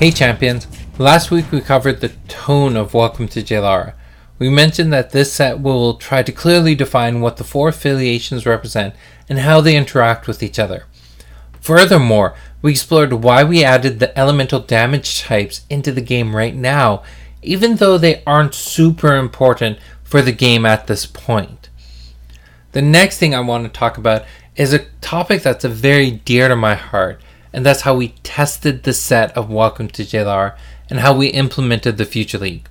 Hey champions! Last week we covered the tone of Welcome to Jaelara. We mentioned that this set will try to clearly define what the four affiliations represent and how they interact with each other. Furthermore, we explored why we added the elemental damage types into the game right now, even though they aren't super important for the game at this point. The next thing I want to talk about is a topic that's very dear to my heart, and that's how we tested the set of Welcome to Jaelara and how we implemented the Future League.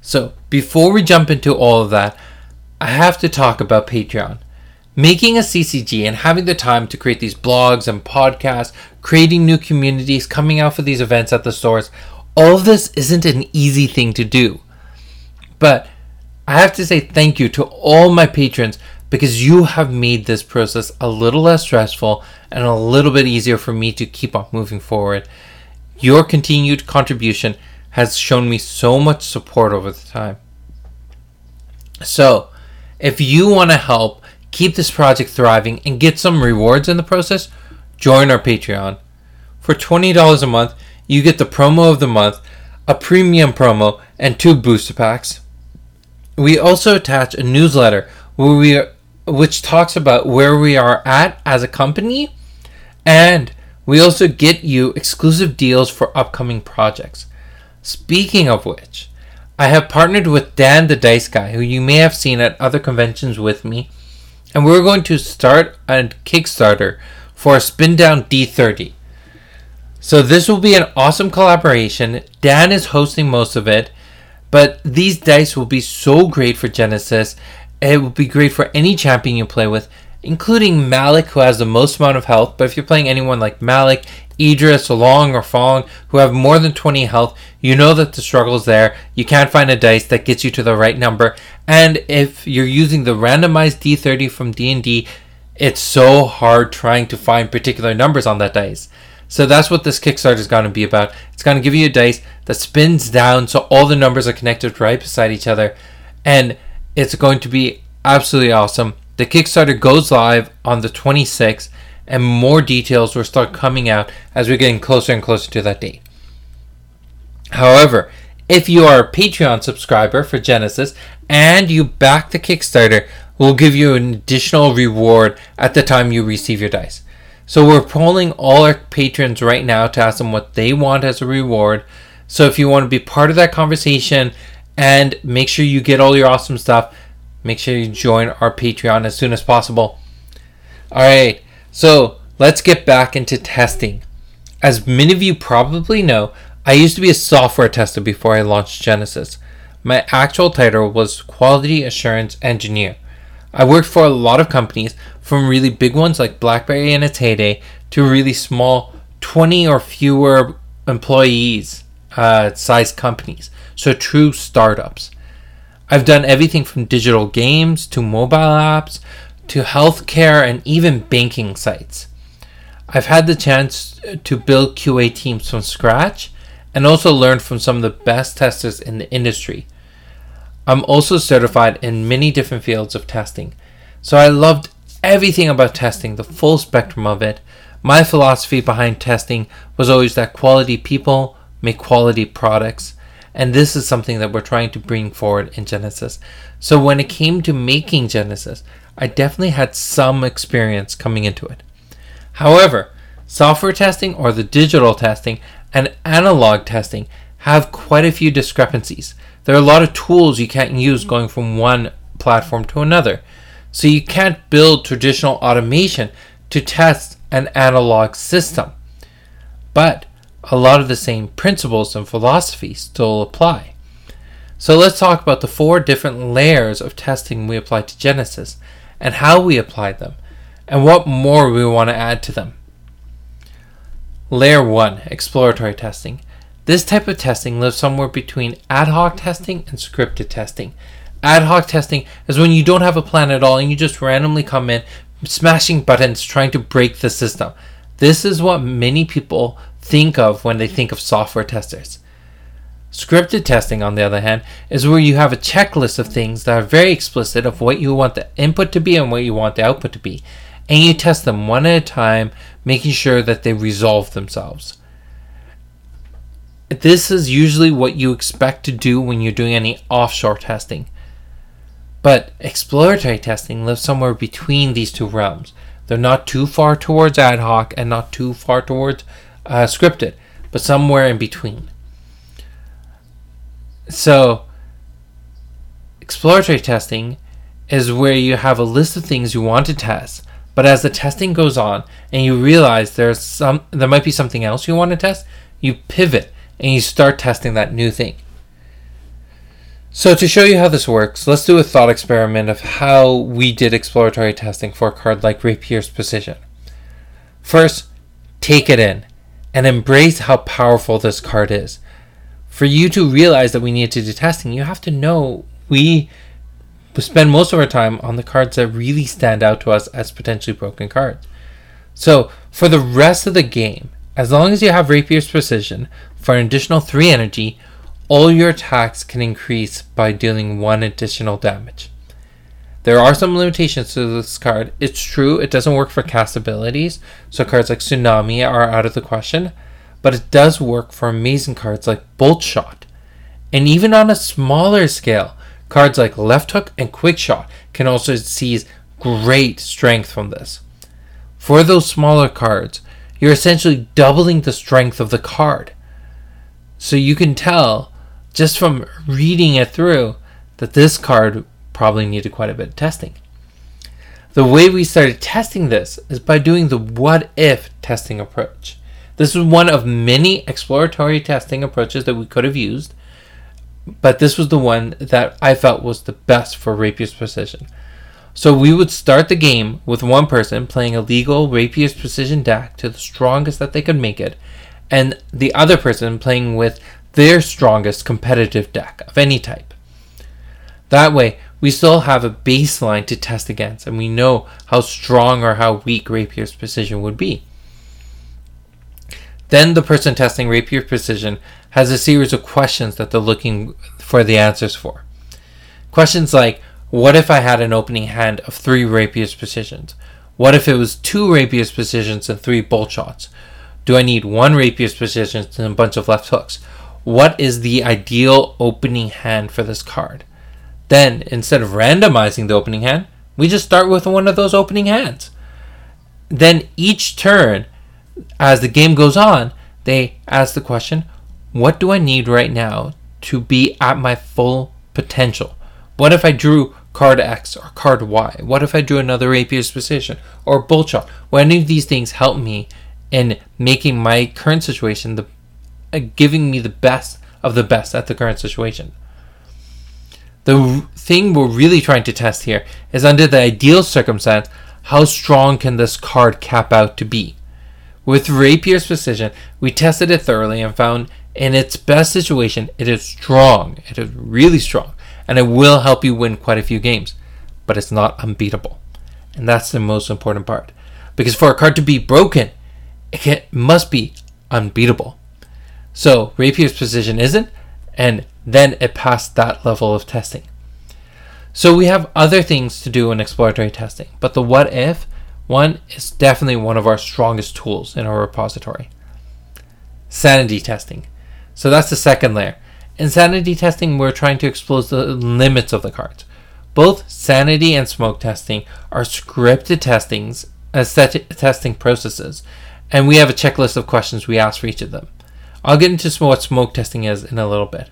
So, before we jump into all of that, I have to talk about Patreon. Making a CCG and having the time to create these blogs and podcasts, creating new communities, coming out for these events at the stores, all of this isn't an easy thing to do. But I have to say thank you to all my patrons because you have made this process a little less stressful and a little bit easier for me to keep on moving forward. Your continued contribution has shown me so much support over the time. So, if you want to help keep this project thriving and get some rewards in the process, join our Patreon. For $20 a month, you get the promo of the month, a premium promo, and two booster packs. We also attach a newsletter where we which talks about where we are at as a company and we also get you exclusive deals for upcoming projects. Speaking of which, I have partnered with Dan the Dice Guy, who you may have seen at other conventions with me, and we're going to start a Kickstarter for a Spin Down D30. So this will be an awesome collaboration. Dan is hosting most of it, but these dice will be so great for Genesis. It would be great for any champion you play with, including Malik, who has the most amount of health. But if you're playing anyone like Malik, Idris, Long, or Fong, who have more than 20 health, you know that the struggle is there. You can't find a dice that gets you to the right number. And if you're using the randomized D30 from D&D, it's so hard trying to find particular numbers on that dice. So that's what this Kickstarter is going to be about. It's going to give you a dice that spins down so all the numbers are connected right beside each other. And it's going to be absolutely awesome. The Kickstarter goes live on the 26th and more details will start coming out as we're getting closer and closer to that date. However, if you are a Patreon subscriber for Genesis and you back the Kickstarter, we'll give you an additional reward at the time you receive your dice. So we're polling all our patrons right now to ask them what they want as a reward. So if you want to be part of that conversation and make sure you get all your awesome stuff, make sure you join our Patreon as soon as possible. All right. So let's get back into testing. As many of you probably know, I used to be a software tester before I launched Genesis. My actual title was Quality Assurance Engineer. I worked for a lot of companies, from really big ones like BlackBerry in its heyday to really small, 20 or fewer employees uh, size companies, so true startups. I've done everything from digital games to mobile apps to healthcare and even banking sites. I've had the chance uh, to build QA teams from scratch and also learn from some of the best testers in the industry. I'm also certified in many different fields of testing, so I loved everything about testing, the full spectrum of it. My philosophy behind testing was always that quality people make quality products, and this is something that we're trying to bring forward in Genesis. So when it came to making Genesis, I definitely had some experience coming into it. However, software testing or the digital testing and analog testing have quite a few discrepancies. There are a lot of tools you can't use going from one platform to another. So you can't build traditional automation to test an analog system. But a lot of the same principles and philosophies still apply. So let's talk about the four different layers of testing we apply to Genesis and how we applied them, and what more we want to add to them. Layer 1 Exploratory Testing. This type of testing lives somewhere between ad hoc testing and scripted testing. Ad hoc testing is when you don't have a plan at all and you just randomly come in smashing buttons trying to break the system. This is what many people think of when they think of software testers. Scripted testing, on the other hand, is where you have a checklist of things that are very explicit of what you want the input to be and what you want the output to be, and you test them one at a time, making sure that they resolve themselves. this is usually what you expect to do when you're doing any offshore testing. But exploratory testing lives somewhere between these two realms. They're not too far towards ad hoc and not too far towards uh, scripted, but somewhere in between. So, exploratory testing is where you have a list of things you want to test, but as the testing goes on and you realize there's some there might be something else you want to test, you pivot and you start testing that new thing. So to show you how this works, let's do a thought experiment of how we did exploratory testing for a card like Rapier's Precision. First, take it in and embrace how powerful this card is. For you to realize that we need to do testing, you have to know we spend most of our time on the cards that really stand out to us as potentially broken cards. So, for the rest of the game, as long as you have Rapier's Precision for an additional 3 energy, all your attacks can increase by dealing 1 additional damage. There are some limitations to this card. It's true, it doesn't work for cast abilities, so cards like Tsunami are out of the question, but it does work for amazing cards like Bolt Shot. And even on a smaller scale, cards like Left Hook and Quick Shot can also seize great strength from this. For those smaller cards, you're essentially doubling the strength of the card. So you can tell just from reading it through that this card probably needed quite a bit of testing. The way we started testing this is by doing the what if testing approach. This was one of many exploratory testing approaches that we could have used, but this was the one that I felt was the best for Rapier's Precision. So we would start the game with one person playing a legal Rapier's Precision deck to the strongest that they could make it, and the other person playing with their strongest competitive deck of any type. That way, we still have a baseline to test against, and we know how strong or how weak Rapier's Precision would be. Then the person testing Rapier Precision has a series of questions that they're looking for the answers for. Questions like, what if I had an opening hand of three Rapier's Precisions? What if it was two Rapier's Precisions and three Bolt Shots? Do I need one Rapier's Precision and a bunch of left hooks? What is the ideal opening hand for this card? Then, instead of randomizing the opening hand, we just start with one of those opening hands. Then each turn, as the game goes on, they ask the question, what do I need right now to be at my full potential? What if I drew card X or card Y? What if I drew another Rapier's Precision or Bolt Shot? Will any of these things help me in making my current situation the uh, giving me the best of the best at the current situation? The thing we're really trying to test here is under the ideal circumstance, how strong can this card cap out to be? With Rapier's Precision, we tested it thoroughly and found in its best situation, it is strong. It is really strong and it will help you win quite a few games, but it's not unbeatable. And that's the most important part. Because for a card to be broken, it can, must be unbeatable. So Rapier's Precision isn't, and then it passed that level of testing. So we have other things to do in exploratory testing, but the what if one is definitely one of our strongest tools in our repository. Sanity testing. So that's the second layer. In sanity testing, we're trying to expose the limits of the cards. Both sanity and smoke testing are scripted testings, uh, testing processes, and we have a checklist of questions we ask for each of them. I'll get into what smoke testing is in a little bit.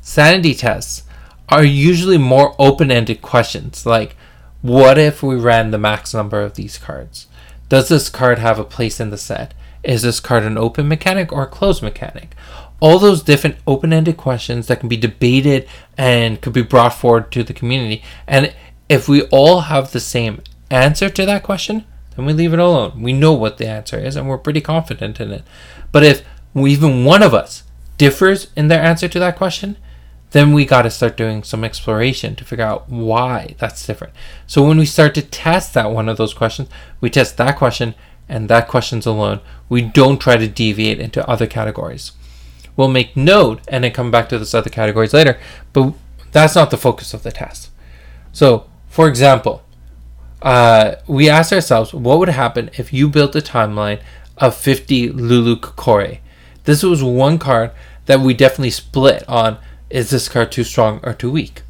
Sanity tests are usually more open ended questions like what if we ran the max number of these cards? Does this card have a place in the set? Is this card an open mechanic or a closed mechanic? all those different open-ended questions that can be debated and could be brought forward to the community. And if we all have the same answer to that question, then we leave it alone. We know what the answer is and we're pretty confident in it. But if even one of us differs in their answer to that question, then we got to start doing some exploration to figure out why that's different. So when we start to test that one of those questions, we test that question and that question's alone. We don't try to deviate into other categories we'll make note and then come back to those other categories later. But that's not the focus of the test. So, for example, uh, we asked ourselves what would happen if you built a timeline of 50 Lulu Kokore. This was one card that we definitely split on is this card too strong or too weak.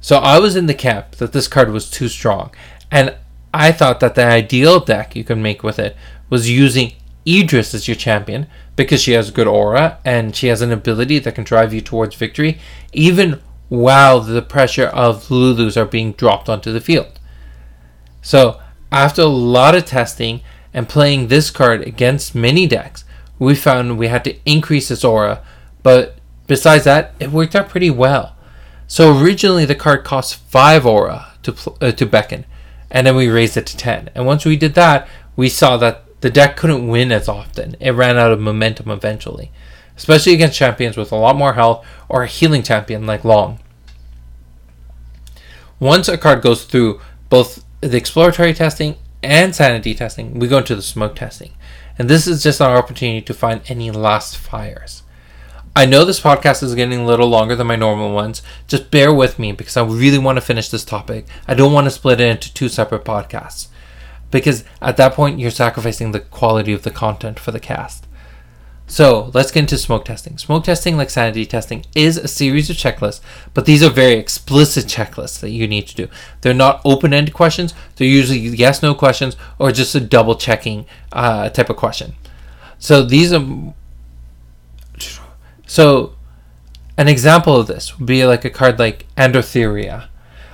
So I was in the camp that this card was too strong, and I thought that the ideal deck you can make with it was using Idris as your champion because she has good aura and she has an ability that can drive you towards victory, even while the pressure of Lulus are being dropped onto the field. So, after a lot of testing and playing this card against many decks, we found we had to increase its aura, but besides that, it worked out pretty well. So originally the card cost 5 aura to uh, to beckon, and then we raised it to 10. And once we did that, we saw that the deck couldn't win as often. It ran out of momentum eventually, especially against champions with a lot more health or a healing champion like Long. Once a card goes through both the exploratory testing and sanity testing, we go into the smoke testing. And this is just our opportunity to find any last fires. I know this podcast is getting a little longer than my normal ones. Just bear with me because I really want to finish this topic. I don't want to split it into two separate podcasts. Because at that point, you're sacrificing the quality of the content for the cast. So let's get into smoke testing. Smoke testing, like sanity testing, is a series of checklists, but these are very explicit checklists that you need to do. They're not open ended questions, they're usually yes no questions or just a double checking uh, type of question. So these are. So an example of this would be like a card like Androtheria.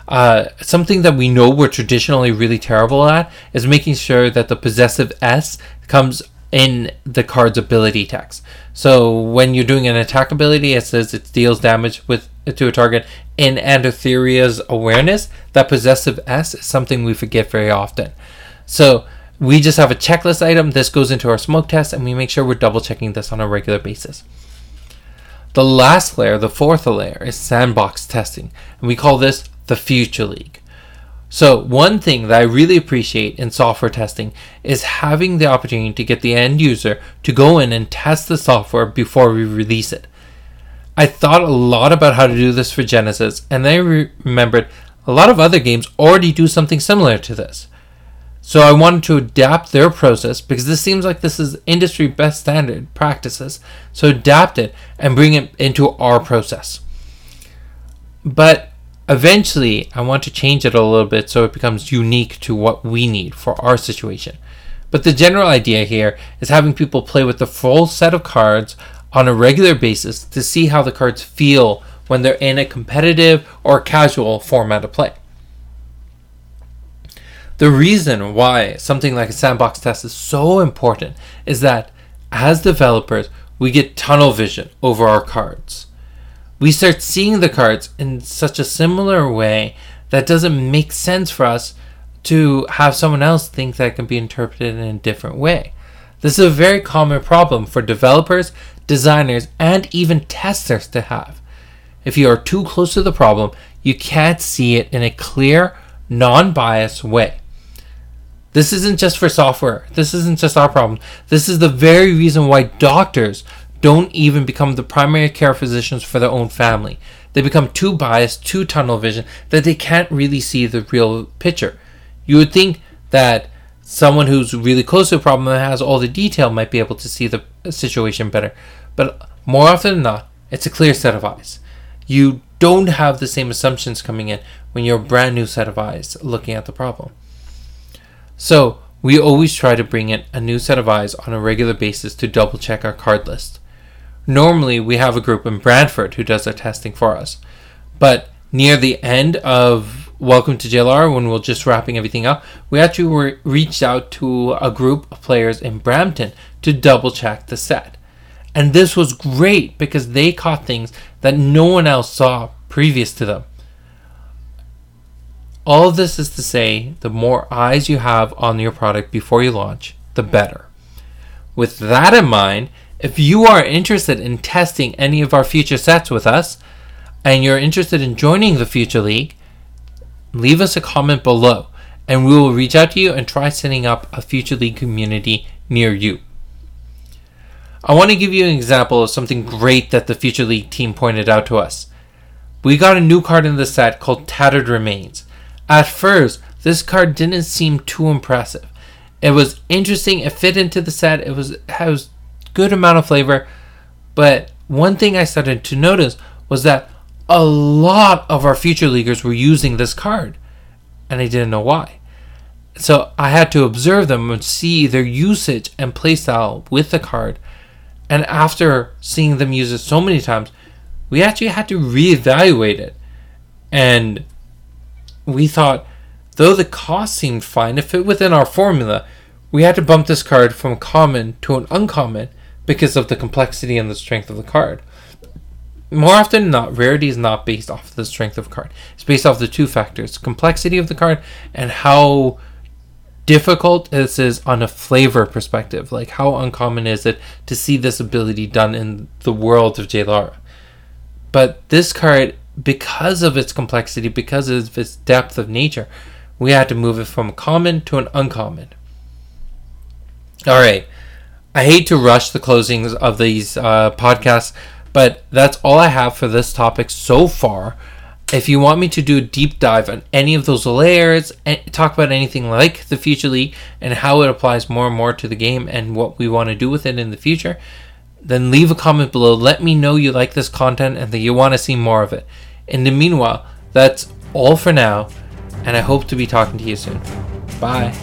Uh, something that we know we're traditionally really terrible at is making sure that the possessive S comes in the card's ability text. So when you're doing an attack ability, it says it deals damage with to a target in Androtheria's awareness. That possessive S is something we forget very often. So we just have a checklist item. This goes into our smoke test, and we make sure we're double checking this on a regular basis. The last layer, the fourth layer, is sandbox testing, and we call this the Future League. So, one thing that I really appreciate in software testing is having the opportunity to get the end user to go in and test the software before we release it. I thought a lot about how to do this for Genesis, and then I remembered a lot of other games already do something similar to this. So I wanted to adapt their process because this seems like this is industry best standard practices. So adapt it and bring it into our process. But Eventually, I want to change it a little bit so it becomes unique to what we need for our situation. But the general idea here is having people play with the full set of cards on a regular basis to see how the cards feel when they're in a competitive or casual format of play. The reason why something like a sandbox test is so important is that as developers, we get tunnel vision over our cards we start seeing the cards in such a similar way that doesn't make sense for us to have someone else think that can be interpreted in a different way. This is a very common problem for developers, designers, and even testers to have. If you are too close to the problem, you can't see it in a clear, non biased way. This isn't just for software. This isn't just our problem. This is the very reason why doctors don't even become the primary care physicians for their own family. They become too biased, too tunnel vision, that they can't really see the real picture. You would think that someone who's really close to a problem and has all the detail might be able to see the situation better. But more often than not, it's a clear set of eyes. You don't have the same assumptions coming in when you're a brand new set of eyes looking at the problem. So, we always try to bring in a new set of eyes on a regular basis to double check our card list. Normally, we have a group in Brantford who does our testing for us. But near the end of Welcome to Jaelara, when we're just wrapping everything up, we actually re- reached out to a group of players in Brampton to double check the set. And this was great because they caught things that no one else saw previous to them. All this is to say, the more eyes you have on your product before you launch, the better. With that in mind, if you are interested in testing any of our future sets with us, and you're interested in joining the Future League, leave us a comment below, and we will reach out to you and try setting up a Future League community near you. I want to give you an example of something great that the Future League team pointed out to us. We got a new card in the set called Tattered Remains. At first, this card didn't seem too impressive. It was interesting, it fit into the set, it was, it was good amount of flavor, but one thing I started to notice was that a lot of our future leaguers were using this card, and I didn't know why. So I had to observe them and see their usage and playstyle with the card. And after seeing them use it so many times, we actually had to reevaluate it. And we thought, though the cost seemed fine, it fit within our formula, we had to bump this card from common to an uncommon because of the complexity and the strength of the card. More often than not, rarity is not based off the strength of card. It's based off the two factors complexity of the card and how difficult this is on a flavor perspective. Like, how uncommon is it to see this ability done in the world of Jaelara? But this card, because of its complexity, because of its depth of nature, we had to move it from common to an uncommon. All right. I hate to rush the closings of these uh, podcasts, but that's all I have for this topic so far. If you want me to do a deep dive on any of those layers and talk about anything like the Future League and how it applies more and more to the game and what we want to do with it in the future, then leave a comment below. Let me know you like this content and that you want to see more of it. In the meanwhile, that's all for now, and I hope to be talking to you soon. Bye.